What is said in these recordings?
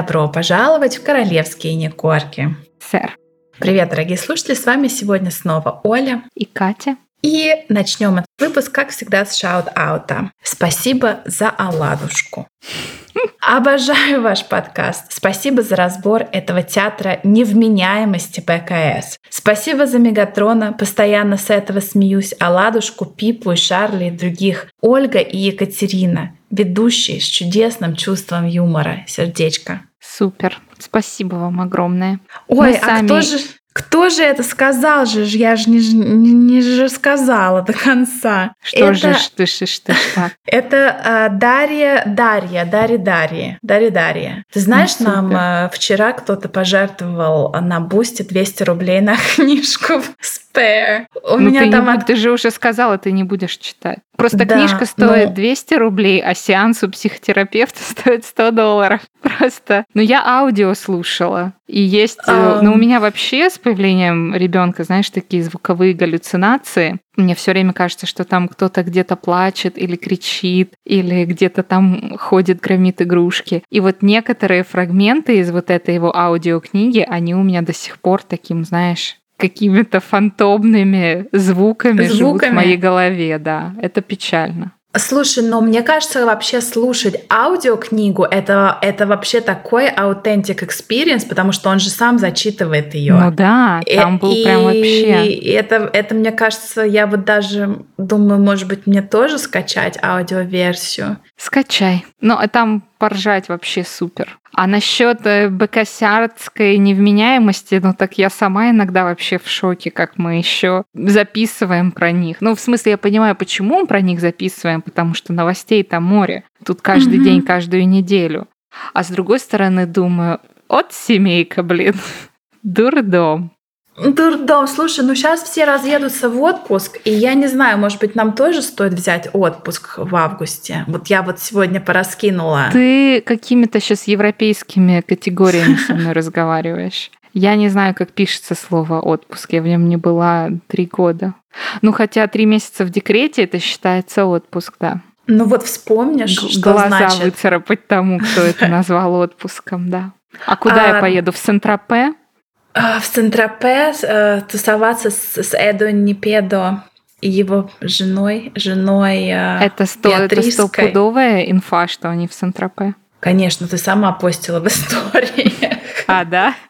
Добро пожаловать в королевские некорки. Сэр. Привет, дорогие слушатели, с вами сегодня снова Оля и Катя. И начнем этот выпуск, как всегда, с шаут-аута. Спасибо за оладушку. Обожаю ваш подкаст. Спасибо за разбор этого театра невменяемости ПКС. Спасибо за Мегатрона. Постоянно с этого смеюсь. Оладушку, Пипу и Шарли и других. Ольга и Екатерина. Ведущие с чудесным чувством юмора. Сердечко. Супер. Спасибо вам огромное. Ой, Мы а сами... кто же... Кто же это сказал же? Я же не, не, не же сказала до конца. Что это, же, что, что, что, что? Это а, Дарья, Дарья, Дарья, Дарья, Дарья, Дарья. Ты знаешь, ну, нам а, вчера кто-то пожертвовал на Бусте 200 рублей на книжку Spare. У ну, меня ты там... Не, от... Ты же уже сказала, ты не будешь читать. Просто да, книжка стоит но... 200 рублей, а сеанс у психотерапевта стоит 100 долларов. Просто. Ну, я аудио слушала. И есть... Um... Ну, у меня вообще с появлением ребенка, знаешь, такие звуковые галлюцинации. Мне все время кажется, что там кто-то где-то плачет или кричит, или где-то там ходит, громит игрушки. И вот некоторые фрагменты из вот этой его аудиокниги, они у меня до сих пор таким, знаешь, какими-то фантомными звуками, звуками живут в моей голове, да. Это печально. Слушай, но мне кажется, вообще слушать аудиокнигу это, это вообще такой аутентик experience, потому что он же сам зачитывает ее. Ну да, там был и, прям вообще. И это, это, мне кажется, я вот даже думаю, может быть, мне тоже скачать аудиоверсию. Скачай. Ну, а там поржать вообще супер. А насчет э, бекосярдской невменяемости, ну так я сама иногда вообще в шоке, как мы еще записываем про них. Ну, в смысле, я понимаю, почему мы про них записываем, потому что новостей там море. Тут каждый mm-hmm. день, каждую неделю. А с другой стороны, думаю, от семейка, блин, дурдом. Дурдом, слушай, ну сейчас все разъедутся в отпуск, и я не знаю, может быть, нам тоже стоит взять отпуск в августе. Вот я вот сегодня пораскинула. Ты какими-то сейчас европейскими категориями со мной разговариваешь. Я не знаю, как пишется слово отпуск. Я в нем не была три года. Ну, хотя три месяца в декрете это считается отпуск, да. Ну вот вспомнишь, что Глаза значит. выцарапать тому, кто это назвал отпуском, да. А куда а... я поеду? В Сент-Тропе? А, в Сент-Тропе э, тусоваться с, с Эдо Непедо и его женой, женой э, это, сто, это стопудовая инфа, что они в Сент-Тропе? Конечно, ты сама постила в истории. А, да?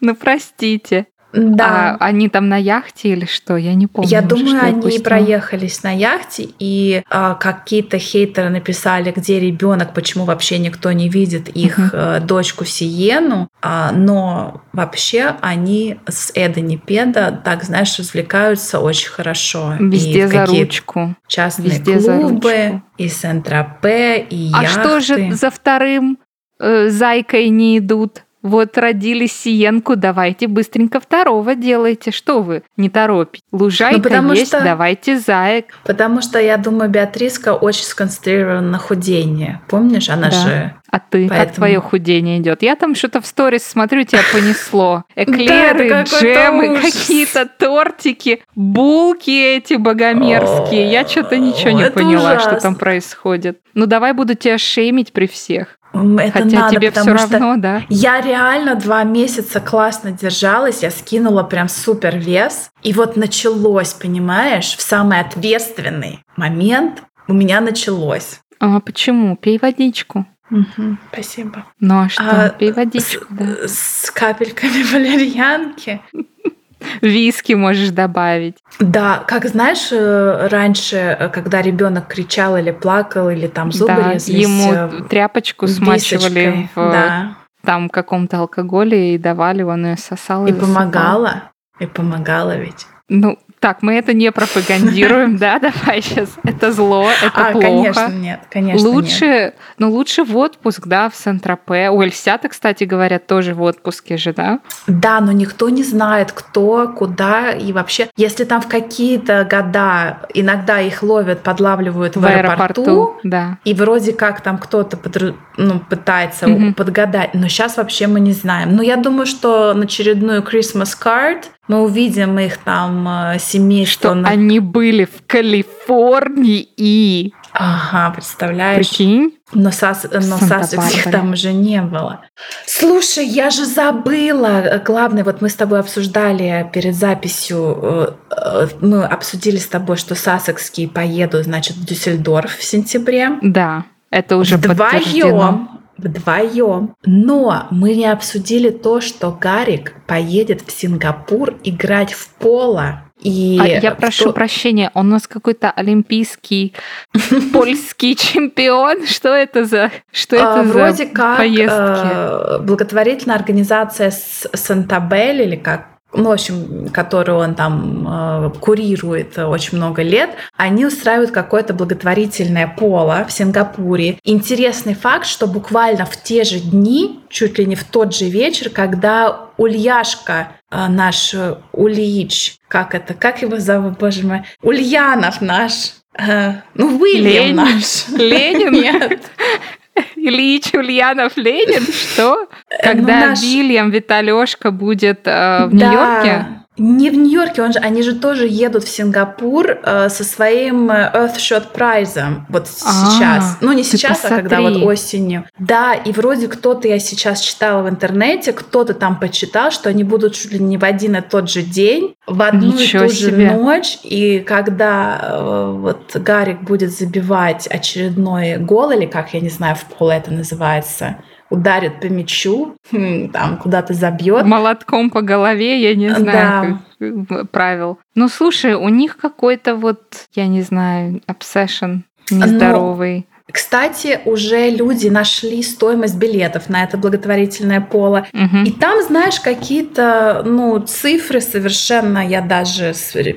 Ну, простите. Да. А они там на яхте или что? Я не помню. Я уже, думаю, они я проехались на яхте, и а, какие-то хейтеры написали, где ребенок, почему вообще никто не видит их uh-huh. дочку Сиену. А, но вообще они с Эдани Педа, так знаешь, развлекаются очень хорошо. Везде и за ручку. Частные Везде клубы, и Сент-Тропе, и а яхты. А что же за вторым э, зайкой не идут? Вот родили Сиенку, давайте быстренько второго делайте. Что вы, не торопите? Лужайка ну, есть, что, давайте заек. Потому что, я думаю, Беатриска очень сконцентрирована на худении. Помнишь, она да. же... А ты, Поэтому... как твое худение идет? Я там что-то в сторис смотрю, тебя понесло. Эклеры, джемы, какие-то тортики, булки эти богомерзкие. Я что-то ничего не поняла, что там происходит. Ну давай буду тебя шеймить при всех. Это Хотя надо, тебе все равно, да? Я реально два месяца классно держалась, я скинула прям супер вес. И вот началось, понимаешь, в самый ответственный момент у меня началось. А почему? Пей водичку. Угу, спасибо. Ну а что? А, Пей водичку, с, да. С капельками валерьянки. Виски можешь добавить. Да, как знаешь, э, раньше, э, когда ребенок кричал или плакал, или там зубы да, резались. Ему э, тряпочку смачивали в да. там каком-то алкоголе и давали, он ее сосал. И, и помогала. И помогала ведь. Ну, так, мы это не пропагандируем, да? Давай сейчас. Это зло, это а, плохо. Конечно, нет, конечно. Лучше, нет. ну лучше в отпуск, да, в Сент-Тропе. У Эльсята, кстати, говорят, тоже в отпуске же, да? Да, но никто не знает, кто, куда и вообще. Если там в какие-то года иногда их ловят, подлавливают в, в аэропорту, аэропорту, да. и вроде как там кто-то под, ну, пытается угу. подгадать, но сейчас вообще мы не знаем. Но я думаю, что на очередную Christmas card Мы увидим их там э, семейство. Что на... они были в Калифорнии. Ага, представляешь? Прикинь? Но, сас, но сасекских там уже не было. Слушай, я же забыла. Главное, вот мы с тобой обсуждали перед записью, э, э, мы обсудили с тобой, что сасекские поедут, значит, в Дюссельдорф в сентябре. Да, это уже Вдвоем. Вдвоем. Но мы не обсудили то, что Гарик поедет в Сингапур играть в поло. И а я прошу то... прощения, он у нас какой-то олимпийский польский чемпион. Что это за что это Вроде за как поездки? Э, благотворительная организация Сантабель или как ну, в общем, которую он там э, курирует очень много лет, они устраивают какое-то благотворительное поло в Сингапуре. Интересный факт, что буквально в те же дни, чуть ли не в тот же вечер, когда Ульяшка, э, наш Ульич, как это, как его зовут, боже мой, Ульянов наш, э, ну, Уильям Ленин. наш. Ленин? Нет. Ильич Ульянов Ленин? Что? Э, Когда ну, наш- Вильям Виталешка будет э, в Да. Нью-Йорке? Не в Нью-Йорке, он же, они же тоже едут в Сингапур э, со своим э, Earthshot прайзом вот А, сейчас. Ну, не сейчас, а когда вот посмотри. осенью. Да, и вроде кто-то, я сейчас читала в интернете, кто-то там почитал, что они будут чуть ли не в один и тот же день, в одну Ничего и ту себе. же ночь. И когда э, вот Гарик будет забивать очередной гол, или как, я не знаю, в поло это называется, ударит по мячу, хм, там куда-то забьет. Молотком по голове, я не Да. знаю как, правил. Ну, слушай, у них какой-то вот, я не знаю, obsession нездоровый. Кстати, уже люди нашли стоимость билетов на это благотворительное поло. Мгм. И там, знаешь, какие-то ну, цифры совершенно я даже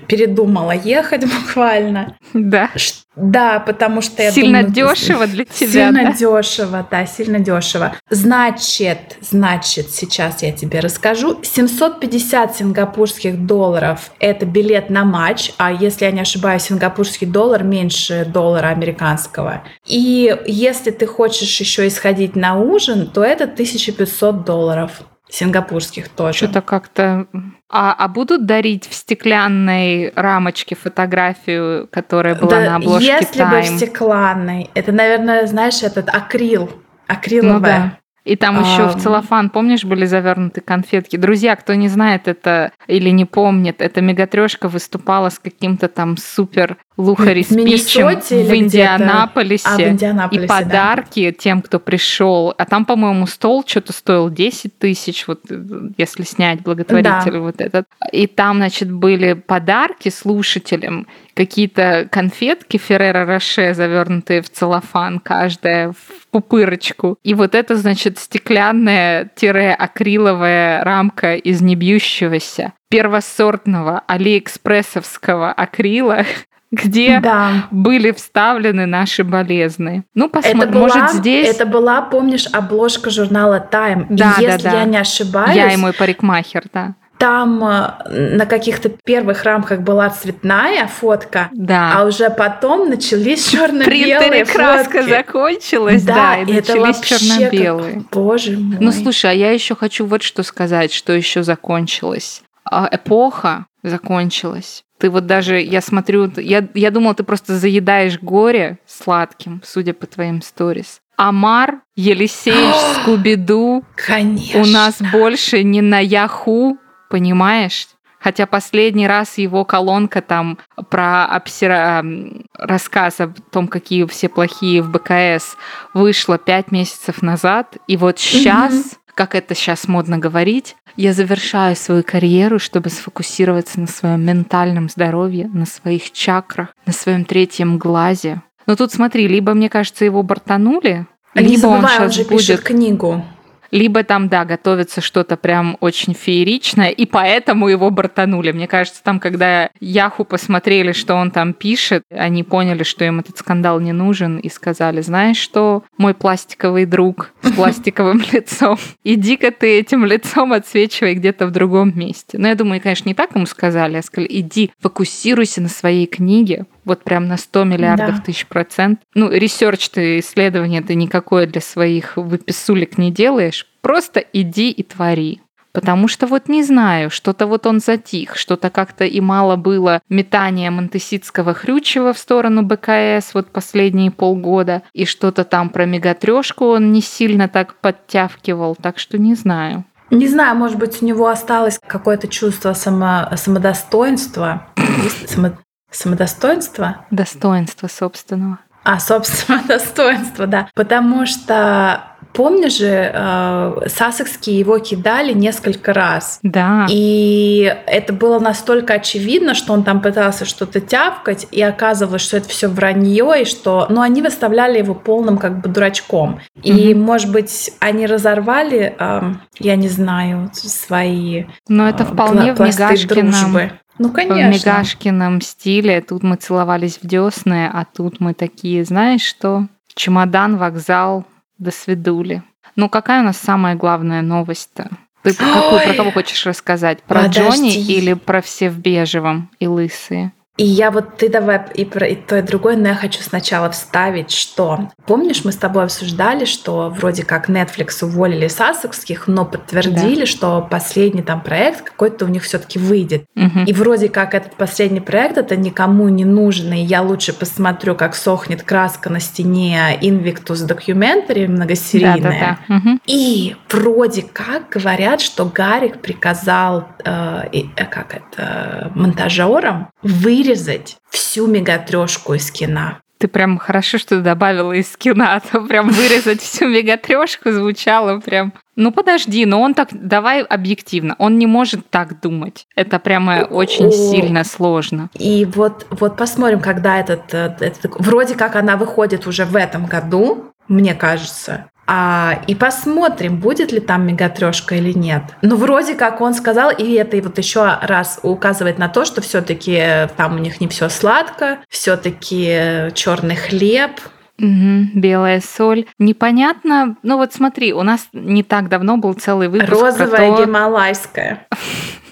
передумала ехать буквально. Да. Да, потому что я Сильно думаю, дешево для тебя, Сильно да? дешево, да, сильно дешево. Значит, значит, сейчас я тебе расскажу. 750 сингапурских долларов – это билет на матч, а если я не ошибаюсь, сингапурский доллар меньше доллара американского. И если ты хочешь еще исходить на ужин, то это 1500 долларов сингапурских тоже. Что-то как-то... А, а будут дарить в стеклянной рамочке фотографию, которая была Да, на обложке если бы в Time? стеклянной. Это, наверное, знаешь, этот акрил. Акриловая. Ну да. И там еще в целлофан, помнишь, были завернуты конфетки. Друзья, кто не знает это или не помнит, эта мегатрешка выступала с каким-то там супер лухари В спичем в Индианаполисе. А, в Индианаполисе, И да. подарки тем, кто пришел. А там, по-моему, стол что-то стоил 10 тысяч, вот э, если снять благотворитель вот этот. И там, значит, были подарки слушателям, какие-то конфетки Феррера Роше, завернутые в целлофан, каждая в пупырочку. И вот это, значит, стеклянная-акриловая рамка из небьющегося первосортного алиэкспрессовского акрила, где Да. были вставлены наши болезны. Ну, Это посмотрим. была, Может, здесь это была, помнишь, обложка журнала Time. Да, и да, если да. я не ошибаюсь, я и мой парикмахер, да. Там э, на каких-то первых рамках была цветная фотка, Да. а уже потом начались черно-белые краска фотки. закончилась, да, и это начались черно-белые. как- Боже мой. Ну, слушай, а я еще хочу вот что сказать, что еще закончилось. А, Эпоха закончилась. Ты вот даже, я смотрю, я, я думала, ты просто заедаешь горе сладким, судя по твоим сторис. Амар, Елисеевич, Скубиду Конечно. у нас больше не на Яху, понимаешь? Хотя последний раз его колонка там про обсера... м, рассказ о том, какие все плохие в БКС, вышла пять месяцев назад. И вот сейчас, как это сейчас модно говорить, я завершаю свою карьеру, чтобы сфокусироваться на своем ментальном здоровье, на своих чакрах, на своем третьем глазе. Но тут смотри, либо, мне кажется, его бортанули, А Не либо он забывай, он сейчас же будет пишет книгу. Либо там, да, готовится что-то прям очень фееричное, и поэтому его бортанули. Мне кажется, там, когда Яху посмотрели, что он там пишет, они поняли, что им этот скандал не нужен, и сказали, знаешь что, мой пластиковый друг с пластиковым лицом, иди-ка ты этим лицом отсвечивай где-то в другом месте. Но я думаю, конечно, не так ему сказали, а сказали, иди, фокусируйся на своей книге, вот прям на 100 миллиардов Да. тысяч процент. Ну, research ты, исследование ты никакое для своих выписулек не делаешь. Просто иди и твори. Потому что вот не знаю, что-то вот он затих, что-то как-то и мало было метания Монтеситского Хрючева в сторону БКС вот последние полгода, и что-то там про мегатрешку он не сильно так подтявкивал, так что не знаю. Не знаю, может быть, у него осталось какое-то чувство само, самодостоинства. Само, самодостоинства? Достоинства собственного. А, собственно, достоинства, да. Потому что Помнишь же, э, Сассекские его кидали несколько раз. Да. И это было настолько очевидно, что он там пытался что-то тявкать, и оказывалось, что это все вранье, и что... Но они выставляли его полным как бы дурачком. И, угу. может быть, они разорвали, э, я не знаю, свои Но это э, вполне в Мигашкином... дружбы. Ну, конечно. В Мигашкином стиле. Тут мы целовались в десны, а тут мы такие, знаешь что? Чемодан, вокзал, до свидули. Ну, какая у нас самая главная новость-то? Ты какую, про кого хочешь рассказать? Про Подожди. Джонни или про все в бежевом и лысые? И я вот, ты давай и про и то, и другое, но я хочу сначала вставить, что... Помнишь, мы с тобой обсуждали, что вроде как Netflix уволили Сассекских, но подтвердили, да. что последний там проект какой-то у них все таки выйдет. Угу. И вроде как этот последний проект, это никому не нужен, и я лучше посмотрю, как сохнет краска на стене Invictus Documentary многосерийная. Да, да, да. Угу. И вроде как говорят, что Гарик приказал, э, э, как это, монтажерам вырезать вырезать всю мегатрешку из кино. Ты прям хорошо, что добавила из кино, а то прям вырезать всю мегатрешку звучало прям. Ну подожди, но он так, давай объективно, он не может так думать. Это прямо очень сильно сложно. И вот, вот посмотрим, когда этот, э, этот, вроде как она выходит уже в этом году, мне кажется. А, и посмотрим, будет ли там мегатрешка или нет. Ну, вроде как он сказал, и это вот еще раз указывает на то, что все-таки там у них не все сладко, все-таки черный хлеб, Угу, белая соль. Непонятно. Ну вот смотри, у нас не так давно был целый выпуск Розовая про то... гималайская.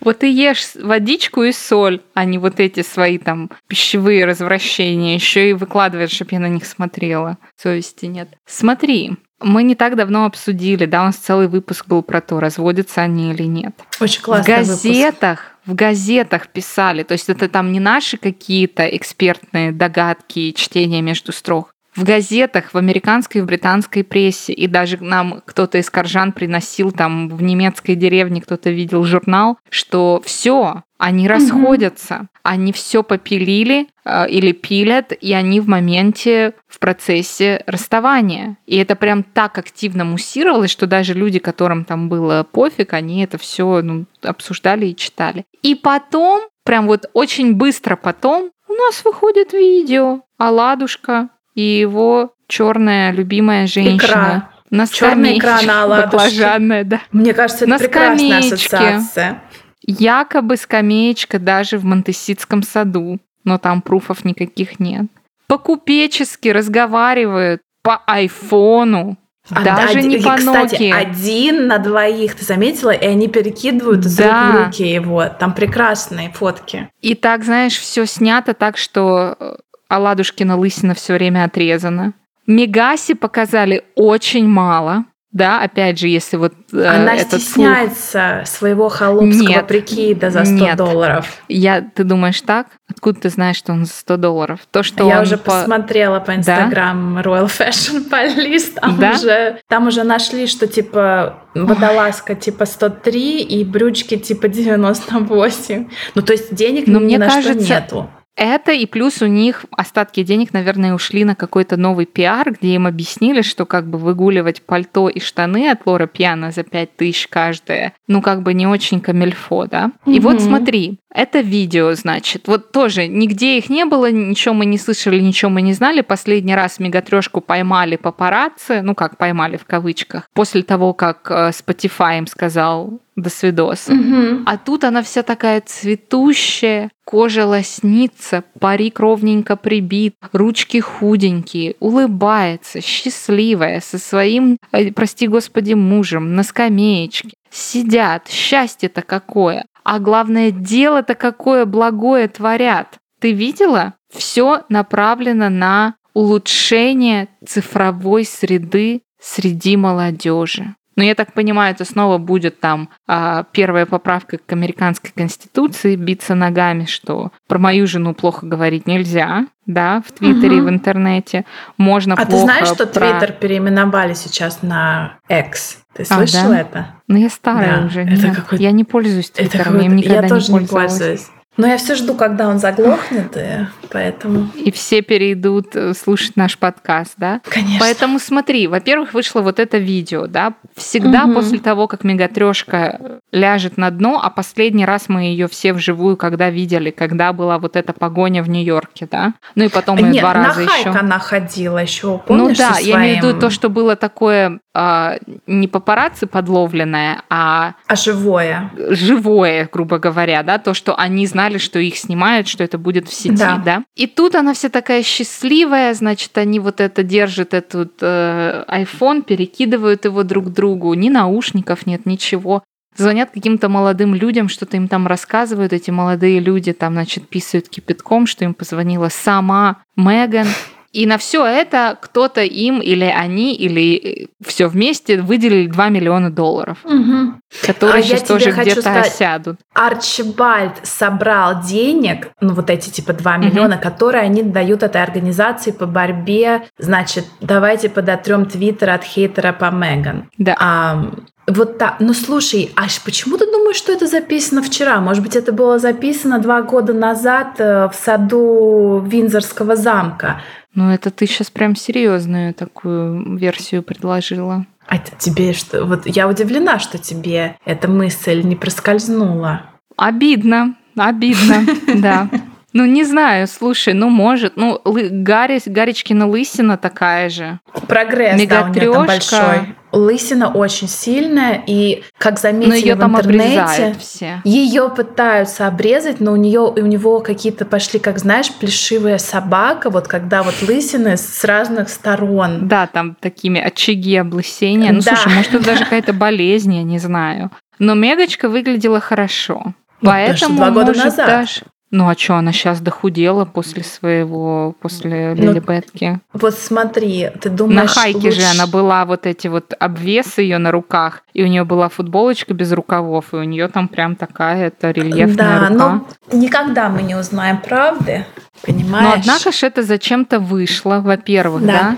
Вот и ешь водичку и соль, а не вот эти свои там пищевые развращения. Еще и выкладываешь, чтобы я на них смотрела. Совести нет. Смотри, мы не так давно обсудили, да, у нас целый выпуск был про то, разводятся они или нет. Очень классный В газетах, выпуск. в газетах писали, то есть это там не наши какие-то экспертные догадки и чтения между строк в газетах, в американской и в британской прессе, и даже нам кто-то из коржан приносил там в немецкой деревне, кто-то видел журнал, что все, они расходятся, угу. они все попилили э, или пилят, и они в моменте, в процессе расставания. И это прям так активно муссировалось, что даже люди, которым там было пофиг, они это все ну, обсуждали и читали. И потом, прям вот очень быстро потом, у нас выходит видео, а ладушка и его черная любимая женщина. Икра. На Черная икра на баклажанная, да. Мне кажется, это на прекрасная скамеечке. ассоциация. Якобы скамеечка даже в Монтеситском саду, но там пруфов никаких нет. По-купечески разговаривают по айфону, а, Даже да, не по Кстати, Nokia. один на двоих, ты заметила? И они перекидывают из да. рук в руки его. Там прекрасные фотки. И так, знаешь, все снято так, что э, а Ладушкина лысина все время отрезана. Мегаси показали очень мало. Да, опять же, если вот э, Она этот стесняется фух... своего холопского нет, прикида за 100 нет. долларов. Я, ты думаешь так? Откуда ты знаешь, что он за 100 долларов? То, что Я уже по... посмотрела по Инстаграм да? Royal Fashion Police, там, да? уже, там уже нашли, что типа водолазка типа 103 и брючки типа 98. Ну, то есть денег Но мне на кажется, что нету. Это и плюс у них остатки денег, наверное, ушли на какой-то новый пиар, где им объяснили, что как бы выгуливать пальто и штаны от Лора Пьяна за 5 тысяч каждое, ну как бы не очень камельфо, да? И вот смотри, это видео, значит. Вот тоже нигде их не было, ничего мы не слышали, ничего мы не знали. Последний раз мегатрешку поймали папарацци, ну как поймали в кавычках, после того, как э, Spotify им сказал до свидос. Угу. А тут она вся такая цветущая, кожа лоснится, парик ровненько прибит, ручки худенькие, улыбается, счастливая, со своим, э, прости господи, мужем на скамеечке. Сидят, счастье-то какое. А главное, дело-то какое благое творят. Ты видела? Все направлено на улучшение цифровой среды среди молодежи. Но я так понимаю, это снова будет там а, первая поправка к американской конституции, биться ногами, что про мою жену плохо говорить нельзя, да, в Твиттере угу. и в интернете. Можно а ты знаешь, что про... Твиттер переименовали сейчас на X? Ты слышала а, да? это? Ну, я старая да. уже. Это Нет, я не пользуюсь Твиттером, я им никогда я тоже. Не пользуюсь. Но я все жду, когда он заглохнет, и поэтому... И все перейдут э, слушать наш подкаст, да? Конечно. Поэтому смотри, во-первых, вышло вот это видео, да? Всегда угу. после того, как мегатрешка ляжет на дно, а последний раз мы ее все вживую когда видели, когда была вот эта погоня в Нью-Йорке, да? Ну и потом Нет, два раза еще. еще. она ходила еще, ну помнишь? Ну да, своим... я имею в виду то, что было такое а, не папарацци подловленное, а... А живое. Живое, грубо говоря, да? То, что они знали знали, что их снимают, что это будет в сети, да. да? И тут она вся такая счастливая, значит, они вот это держат, этот э, iPhone, перекидывают его друг другу, ни наушников нет, ничего. Звонят каким-то молодым людям, что-то им там рассказывают, эти молодые люди там, значит, писают кипятком, что им позвонила сама Меган, и на все это кто-то им или они, или все вместе выделили 2 миллиона долларов, угу. которые а сейчас тоже где-то осядут. Арчибальд собрал денег, ну вот эти типа 2 миллиона, угу. которые они дают этой организации по борьбе, значит, давайте подотрем твиттер от хейтера по Меган. Да. А, вот так. Ну слушай, аж почему ты думаешь, что это записано вчера? Может быть, это было записано два года назад э, в саду Винзорского замка? Ну, это ты сейчас прям серьезную такую версию предложила. А тебе что? Вот я удивлена, что тебе эта мысль не проскользнула. Обидно, обидно, да. Ну, не знаю, слушай, ну, может. Ну, Гарри, Гаречкина лысина такая же. Прогресс, да, у нее там большой. Лысина очень сильная, и, как заметили ее в интернете, все. ее пытаются обрезать, но у нее у него какие-то пошли, как знаешь, плешивая собака, вот когда вот лысины с разных сторон. Да, там такими очаги облысения. Ну, да. слушай, может, это даже какая-то болезнь, я не знаю. Но Мегочка выглядела хорошо. Ну, Поэтому, два года может, назад. даже... Ну а что, она сейчас дохудела после своего, после ну, Лилибетки? Вот смотри, ты думаешь... На хайке лучше... же она была вот эти вот обвесы ее на руках, и у нее была футболочка без рукавов, и у нее там прям такая это рельефная да, рука. но никогда мы не узнаем правды, понимаешь? Но однако же это зачем-то вышло, во-первых, да? да?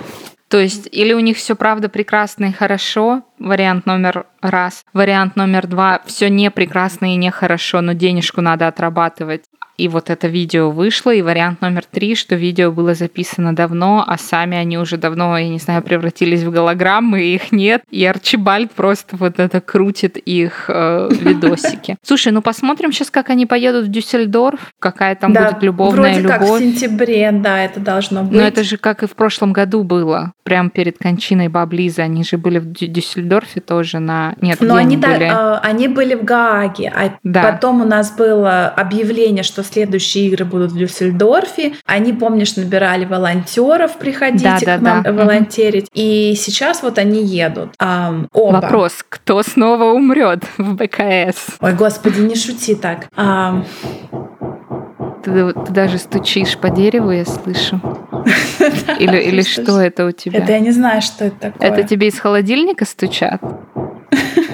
То есть или у них все правда прекрасно и хорошо, вариант номер раз. Вариант номер два, все не прекрасно и не хорошо, но денежку надо отрабатывать. И вот это видео вышло, и вариант номер три, что видео было записано давно, а сами они уже давно, я не знаю, превратились в голограммы, и их нет. И Арчибальд просто вот это крутит их э, видосики. Слушай, ну посмотрим сейчас, как они поедут в Дюссельдорф, какая там да, будет любовная вроде любовь. как в сентябре, да, это должно быть. Но это же как и в прошлом году было, прям перед кончиной Баблиза. Они же были в Дюссельдорфе тоже на... Нет, Но они, они, были? Да, э, они были в Гааге, а да. потом у нас было объявление, что следующие игры будут в Дюссельдорфе. Они, помнишь, набирали волонтеров, приходите да, к нам да. волонтерить. И сейчас вот они едут. А, оба. Вопрос, кто снова умрет в БКС? Ой, господи, не шути так. А... Ты, ты даже стучишь по дереву, я слышу. Или, или что это у тебя? Это я не знаю, что это такое. Это тебе из холодильника стучат?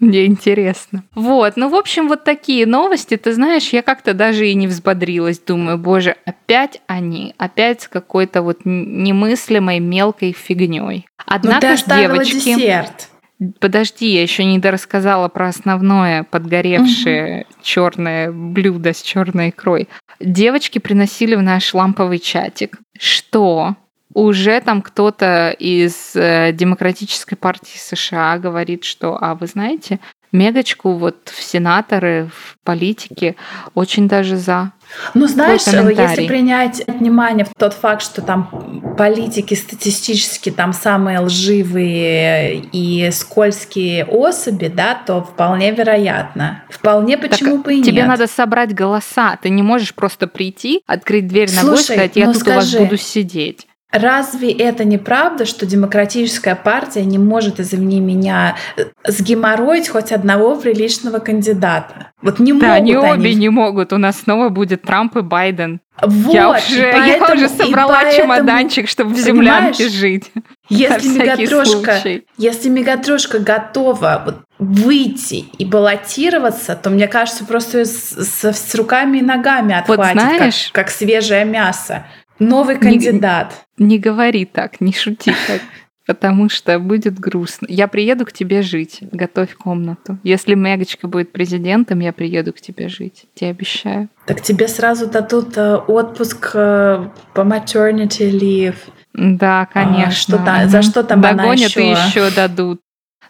Мне интересно. Вот, ну, в общем, вот такие новости. Ты знаешь, я как-то даже и не взбодрилась. Думаю, боже, опять они, опять с какой-то вот немыслимой мелкой фигней. Однако, ну, девочки... десерт. Подожди, я еще не дорассказала про основное подгоревшее угу. черное блюдо с черной икрой. Девочки приносили в наш ламповый чатик, что уже там кто-то из э, Демократической партии США говорит, что, а вы знаете, Мегочку вот в сенаторы, в политике очень даже за. Ну, знаешь, если принять внимание в тот факт, что там политики статистически там самые лживые и скользкие особи, да, то вполне вероятно. Вполне почему так бы и тебе нет. надо собрать голоса. Ты не можешь просто прийти, открыть дверь Слушай, ногой и сказать, я ну тут скажи, у вас буду сидеть. Разве это не правда, что демократическая партия не может, извини меня, э, сгеморроить хоть одного приличного кандидата? Вот не да, могут они обе они. не могут. У нас снова будет Трамп и Байден. Вот, я, уже, поэтому, я уже собрала поэтому, чемоданчик, чтобы в землянке жить. Если мегатрошка, если мегатрошка готова вот выйти и баллотироваться, то мне кажется, просто с, с, с руками и ногами отхватит, вот знаешь, как, как свежее мясо. Новый кандидат. Не, не говори так, не шути так. Потому что будет грустно. Я приеду к тебе жить. Готовь комнату. Если Мегочка будет президентом, я приеду к тебе жить. Тебе обещаю. Так тебе сразу дадут э, отпуск э, по maternity leave. Да, конечно. А, что там, за что там Догонят она еще? и еще дадут.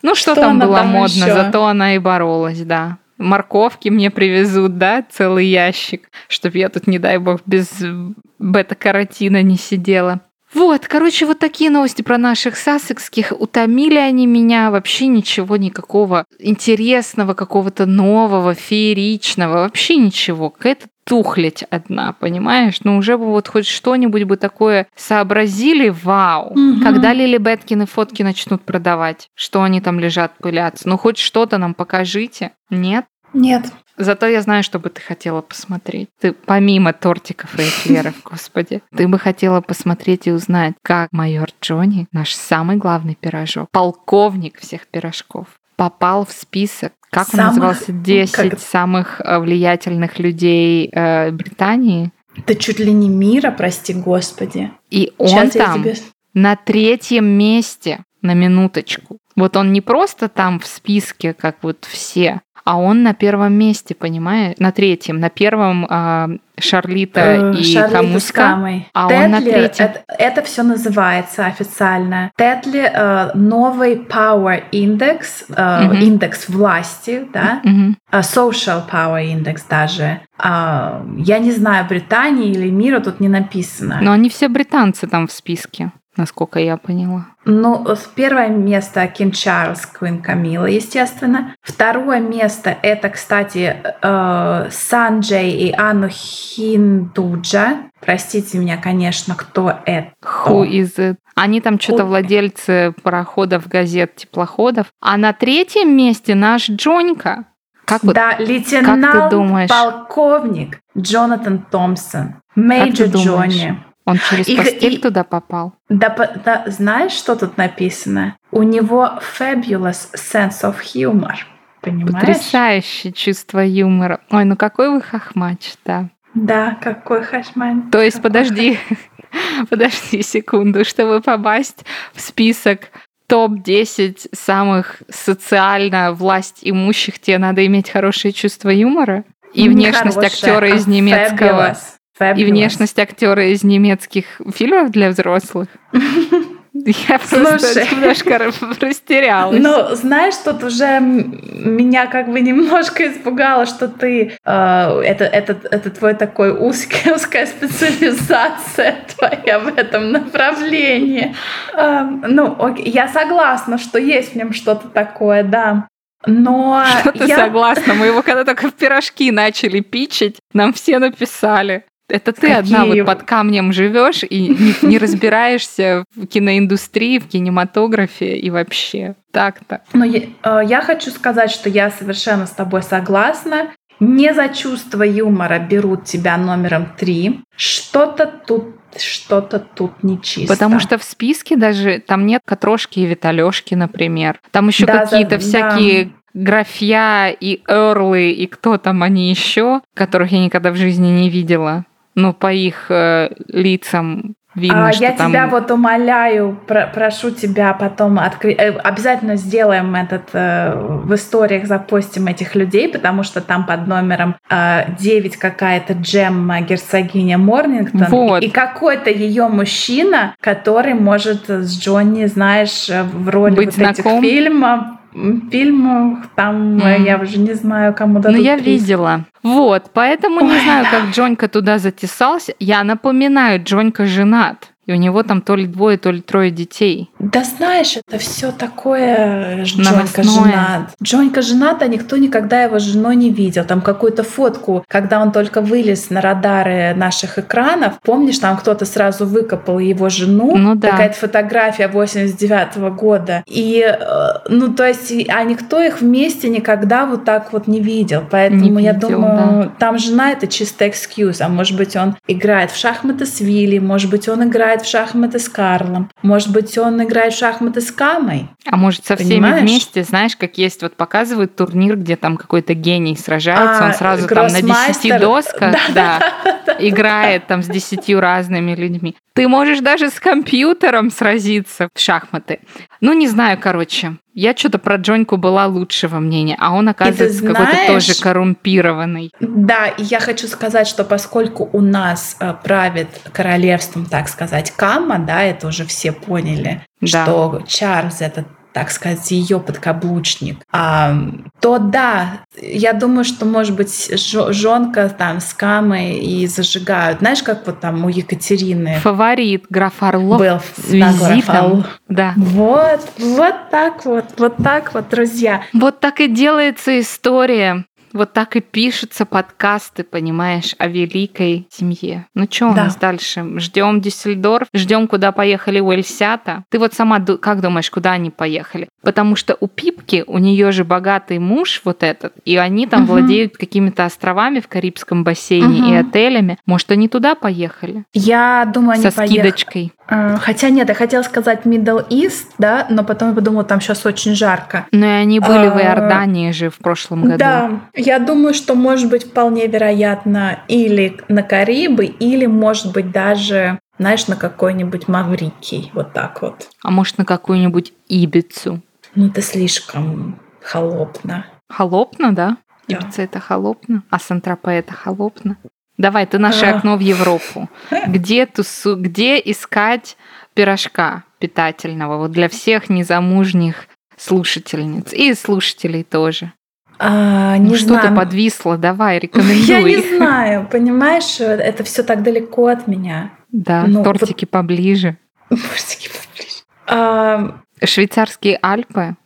Ну, что, что там было модно, еще? зато она и боролась, да. Морковки мне привезут, да, целый ящик, чтобы я тут, не дай бог, без бета-каротина не сидела. Вот, короче, вот такие новости про наших сассекских. Утомили они меня. Вообще ничего, никакого интересного, какого-то нового, фееричного. Вообще ничего. Какая-то тухлить одна, понимаешь? Ну, уже бы вот хоть что-нибудь бы такое сообразили, вау. Угу. Когда Лили Беткины фотки начнут продавать, что они там лежат, пылятся? Ну, хоть что-то нам покажите. Нет? Нет. Зато я знаю, что бы ты хотела посмотреть. Ты помимо тортиков и эклеров, господи, ты бы хотела посмотреть и узнать, как майор Джонни, наш самый главный пирожок, полковник всех пирожков, попал в список как самых, он назывался? 10 как... самых влиятельных людей э, Британии. Это чуть ли не мира, прости господи. И он Сейчас там тебе... на третьем месте, на минуточку. Вот он не просто там в списке, как вот все, а он на первом месте, понимаешь? На третьем. На первом э, Шарлита э, и Шарлита Камуська, а Тетли, он на третьем. Это, это все называется официально. Тетли э, новый Power Index, э, угу. индекс власти, да? Угу. Social Power Index даже. Э, я не знаю, Британии или мира тут не написано. Но они все британцы там в списке насколько я поняла. Ну, первое место Кин Чарльз, Квин Камила, естественно. Второе место это, кстати, э, Санджей и Анну Хиндуджа. Простите меня, конечно, кто это? Who is it? Они там что-то владельцы пароходов, газет, теплоходов. А на третьем месте наш Джонька. Как да, вот, лейтенант, как ты думаешь? полковник Джонатан Томпсон, Major Johnny. Он через и, постель и, туда попал? Да, да, знаешь, что тут написано? У него fabulous sense of humor. Понимаешь? Потрясающее чувство юмора. Ой, ну какой вы хохмач, да. Да, какой хохмач. То есть, подожди, подожди секунду, чтобы попасть в список топ-10 самых социально власть имущих, тебе надо иметь хорошее чувство юмора? И внешность актера из немецкого. Fabulous. Fabulous. И внешность актера из немецких фильмов для взрослых. Я просто Слушай, немножко растерялась. Ну, знаешь, тут уже меня как бы немножко испугало, что ты... Э, это, это, это твой такой узкий, узкая специализация твоя в этом направлении. Э, ну, окей, я согласна, что есть в нем что-то такое, да. Но Что ты я... согласна? Мы его когда только в пирожки начали пичить, нам все написали. Это ты Какие? одна вот под камнем живешь и не, не разбираешься в киноиндустрии, в кинематографе и вообще. Так-то. Но я, э, я хочу сказать, что я совершенно с тобой согласна. Не за чувство юмора берут тебя номером три. Что-то тут что-то тут нечисто. Потому что в списке даже там нет Катрошки и Виталёшки, например. Там еще да, какие-то да, всякие да графья и эрлы и кто там они еще, которых я никогда в жизни не видела но по их э, лицам видно, а, что я там... тебя вот умоляю, про прошу тебя потом открыть. Э, обязательно сделаем этот э, в историях запостим этих людей, потому что там под номером э, 9 какая-то Джемма, герцогиня Морнингтон. Вот. И, и какой-то ее мужчина, который может с Джонни, знаешь, в роли Быть вот знаком. этих фильмов фильмах, там mm. я уже не знаю, кому дадут Ну, я приз. видела. Вот, поэтому Ой. не знаю, как Джонька туда затесался. Я напоминаю, Джонька женат. И у него там то ли двое, то ли трое детей. Да знаешь, это все такое Джонька женат. Джонька женат, а никто никогда его женой не видел. Там какую-то фотку, когда он только вылез на радары наших экранов, помнишь, там кто-то сразу выкопал его жену, ну, да. какая-то фотография 89 -го года. И, э, ну, то есть, а никто их вместе никогда вот так вот не видел. Поэтому не я видел, думаю, да. там жена это чисто экскьюз. А может быть, он играет в шахматы с Вилли, может быть, он играет в шахматы с Карлом, может быть, он играет в шахматы с Камой. А может, со всеми Понимаешь? вместе, знаешь, как есть, вот показывают турнир, где там какой-то гений сражается, а, он сразу там на 10 досках да, да, играет там с десятью разными людьми. Ты можешь даже с компьютером сразиться в шахматы. Ну, не знаю, короче. Я что-то про Джоньку была лучшего мнения, а он, оказывается, какой-то тоже коррумпированный. Да, и я хочу сказать, что поскольку у нас э, правит королевством, так сказать, Кама, да, это уже все поняли, да. что Чарльз этот так сказать, ее подкаблучник, а, то да, я думаю, что, может быть, жонка там с камой и зажигают. Знаешь, как вот там у Екатерины. Фаворит граф Орлов был с визитом. Да. Вот, вот так вот, вот так вот, друзья. Вот так и делается история. Вот так и пишутся подкасты, понимаешь, о великой семье. Ну что у да. нас дальше? Ждем Дюссельдорф, ждем, куда поехали Уэльсята. Ты вот сама как думаешь, куда они поехали? Потому что у Пипки, у нее же богатый муж вот этот, и они там угу. владеют какими-то островами в Карибском бассейне угу. и отелями. Может, они туда поехали? Я думаю, они Со скидочкой. А, хотя нет, я хотела сказать Middle East, да, но потом я подумала, там сейчас очень жарко. Ну и они были а, в Иордании же в прошлом году. Да, я думаю, что может быть вполне вероятно или на Карибы, или может быть даже, знаешь, на какой-нибудь Маврикий, вот так вот. А может на какую-нибудь Ибицу? Ну это слишком холопно. Холопно, да? да. Ибица это холопно, а Сан-Тропе это холопно. Давай, ты наше окно в Европу. Где, тусу, где искать пирожка питательного вот для всех незамужних слушательниц и слушателей тоже? А, не ну, что знаю. ты подвисла? Давай, рекомендуй. Я не знаю, понимаешь, это все так далеко от меня. Да, ну, тортики вот... поближе. Тортики поближе. А... Швейцарские Альпы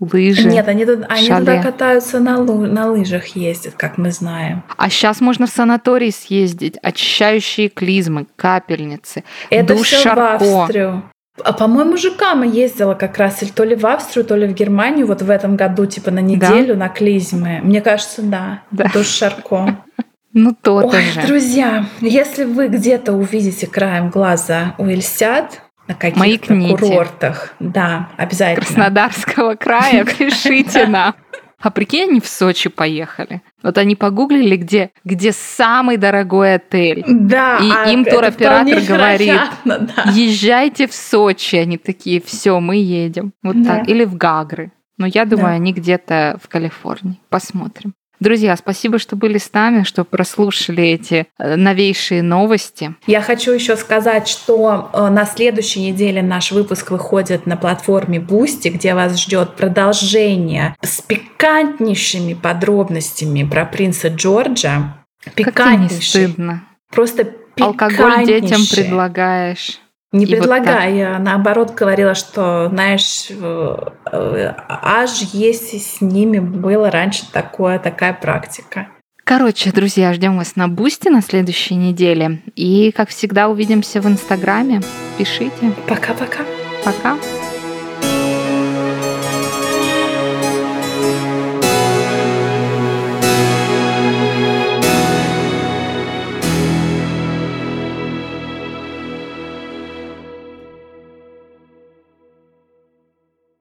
лыжи. Нет, они, туда, они туда катаются на, лу, на лыжах ездят, как мы знаем. А сейчас можно в санаторий съездить, очищающие клизмы, капельницы, Это душ все Шарко. в Австрию. А по-моему, Жукама ездила как раз или то ли в Австрию, то ли в Германию вот в этом году, типа на неделю да? на клизмы. Мне кажется, да. да. Душ Шарко. Ну, то-то же. Друзья, если вы где-то увидите краем глаза Уильсят, на каких-то курортах. Да, обязательно. Краснодарского края пишите нам. А прикинь, они в Сочи поехали. Вот они погуглили, где, где самый дорогой отель. Да. И а им туроператор говорит, да. езжайте в Сочи. Они такие, все, мы едем. Вот да. так. Или в Гагры. Но я думаю, да. они где-то в Калифорнии. Посмотрим. Друзья, спасибо, что были с нами, что прослушали эти э, новейшие новости. Я хочу еще сказать, что э, на следующей неделе наш выпуск выходит на платформе Boosty, где вас ждет продолжение с пикантнейшими подробностями про принца Джорджа. Пикантнейший. Как стыдно. Просто Алкоголь детям предлагаешь. Не и предлагая, вот я наоборот говорила, что, знаешь, аж если с ними было раньше такое, такая практика. Короче, друзья, ждем вас на Boosty на следующей неделе. И, как всегда, увидимся в Инстаграме. Пишите. Пока-пока. Пока. -пока. Пока.